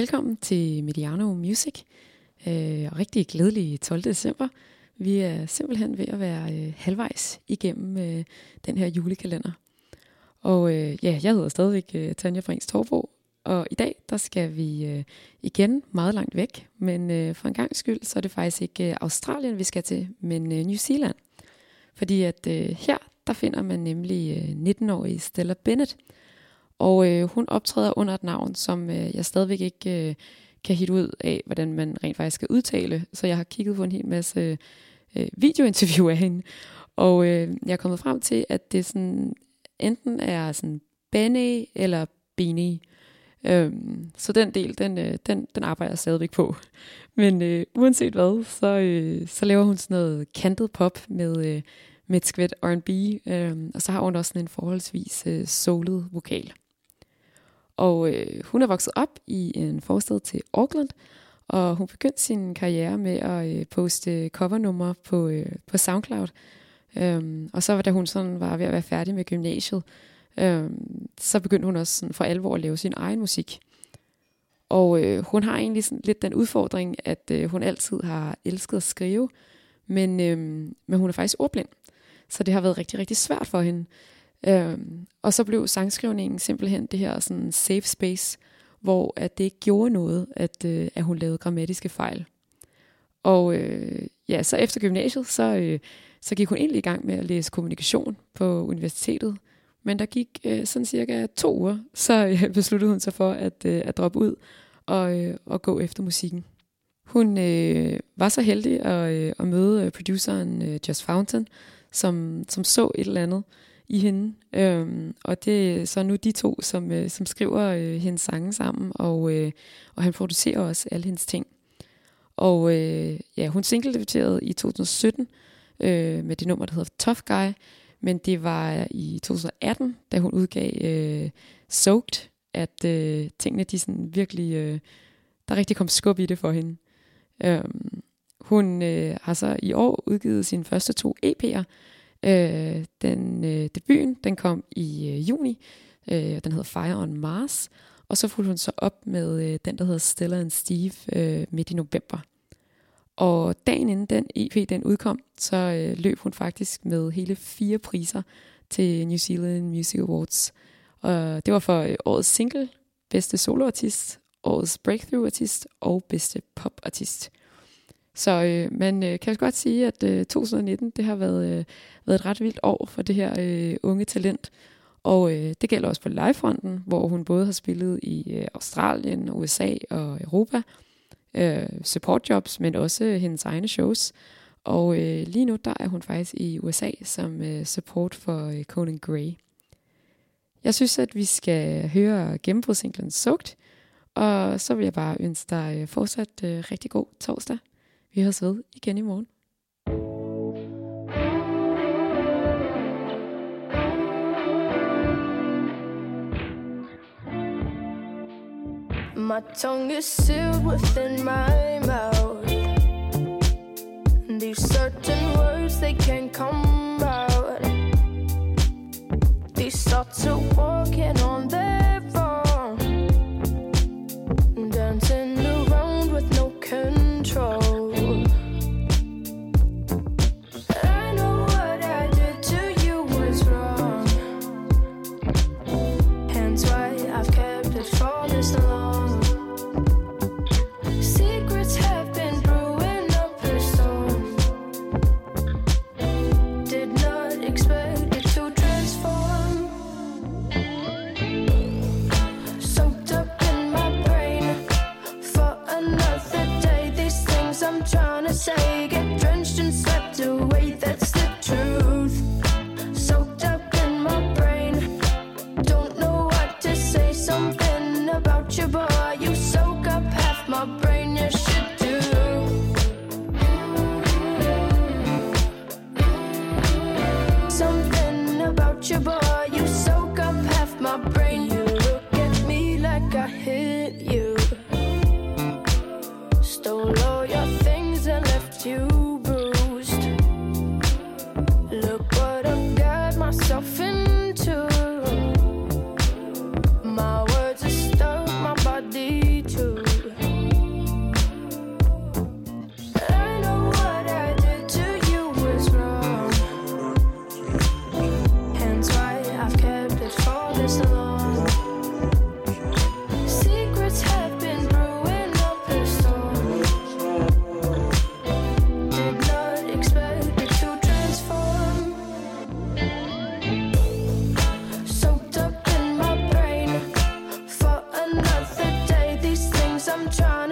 Velkommen til Mediano Music. Øh, rigtig glædelig 12. december. Vi er simpelthen ved at være øh, halvvejs igennem øh, den her julekalender. Og øh, ja, jeg hedder stadigvæk øh, Tanja Frings Torbo, og i dag der skal vi øh, igen meget langt væk, men øh, for en gang skyld, så er det faktisk ikke øh, Australien, vi skal til, men øh, New Zealand. Fordi at øh, her, der finder man nemlig øh, 19-årige Stella Bennett, og øh, hun optræder under et navn, som øh, jeg stadigvæk ikke øh, kan hitte ud af, hvordan man rent faktisk skal udtale. Så jeg har kigget på en hel masse øh, videointerview af hende, og øh, jeg er kommet frem til, at det sådan, enten er sådan Benny eller Beanie. Øhm, så den del, den, øh, den, den arbejder jeg stadigvæk på. Men øh, uanset hvad, så, øh, så laver hun sådan noget kantet pop med, øh, med et skvæt R&B, øh, og så har hun også sådan en forholdsvis øh, solet vokal. Og øh, hun er vokset op i en forstad til Auckland, og hun begyndte sin karriere med at øh, poste covernumre på, øh, på SoundCloud. Øhm, og så da hun sådan var ved at være færdig med gymnasiet, øhm, så begyndte hun også sådan for alvor at lave sin egen musik. Og øh, hun har egentlig sådan lidt den udfordring, at øh, hun altid har elsket at skrive, men, øh, men hun er faktisk ordblind. Så det har været rigtig, rigtig svært for hende. Øhm, og så blev sangskrivningen simpelthen det her sådan safe space, hvor at det ikke gjorde noget, at, øh, at hun lavede grammatiske fejl. Og øh, ja, så efter gymnasiet, så, øh, så gik hun egentlig i gang med at læse kommunikation på universitetet. Men der gik øh, sådan cirka to uger, så øh, besluttede hun sig for at, øh, at droppe ud og, øh, og gå efter musikken. Hun øh, var så heldig at, øh, at møde øh, produceren øh, Just Fountain, som, som så et eller andet i hende. Øhm, og det er så nu de to, som, øh, som skriver øh, hendes sange sammen, og, øh, og han producerer også alle hendes ting. Og øh, ja, hun single i 2017 øh, med det nummer, der hedder Tough Guy, men det var øh, i 2018, da hun udgav øh, Soaked, at øh, tingene de sådan virkelig, øh, der rigtig kom skub i det for hende. Øhm, hun øh, har så i år udgivet sine første to EP'er, Øh, den øh, debuten, den kom i øh, juni. Øh, den hedder Fire on Mars. Og så fulgte hun så op med øh, den, der hedder Stella and Steve øh, midt i november. Og dagen inden den EP den udkom, så øh, løb hun faktisk med hele fire priser til New Zealand Music Awards. Og det var for øh, årets single, bedste soloartist, årets breakthrough artist og bedste popartist. Så øh, man øh, kan godt sige, at øh, 2019 det har været, øh, været et ret vildt år for det her øh, unge talent. Og øh, det gælder også på livefronten, hvor hun både har spillet i øh, Australien, USA og Europa. Øh, support jobs, men også hendes egne shows. Og øh, lige nu der er hun faktisk i USA som øh, support for øh, Conan Gray. Jeg synes, at vi skal høre gennembrudssinglen Sugt, og så vil jeg bare ønske dig øh, fortsat øh, rigtig god torsdag. Vi høres ved igen i morgen. My tongue is sealed within my mouth.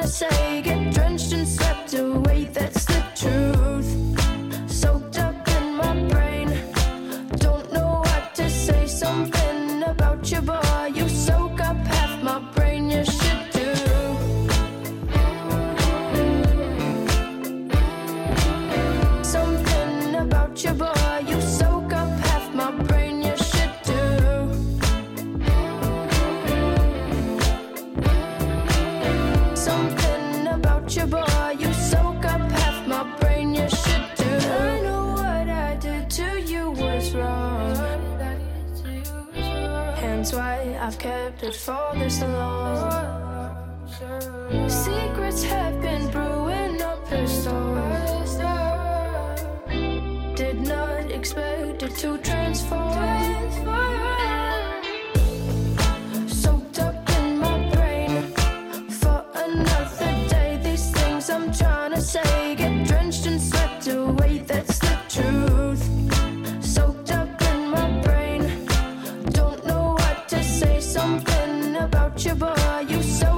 say, get drenched in accepted for this long. Secrets have been brewing up her souls. Did not expect it to transform. your boy, you so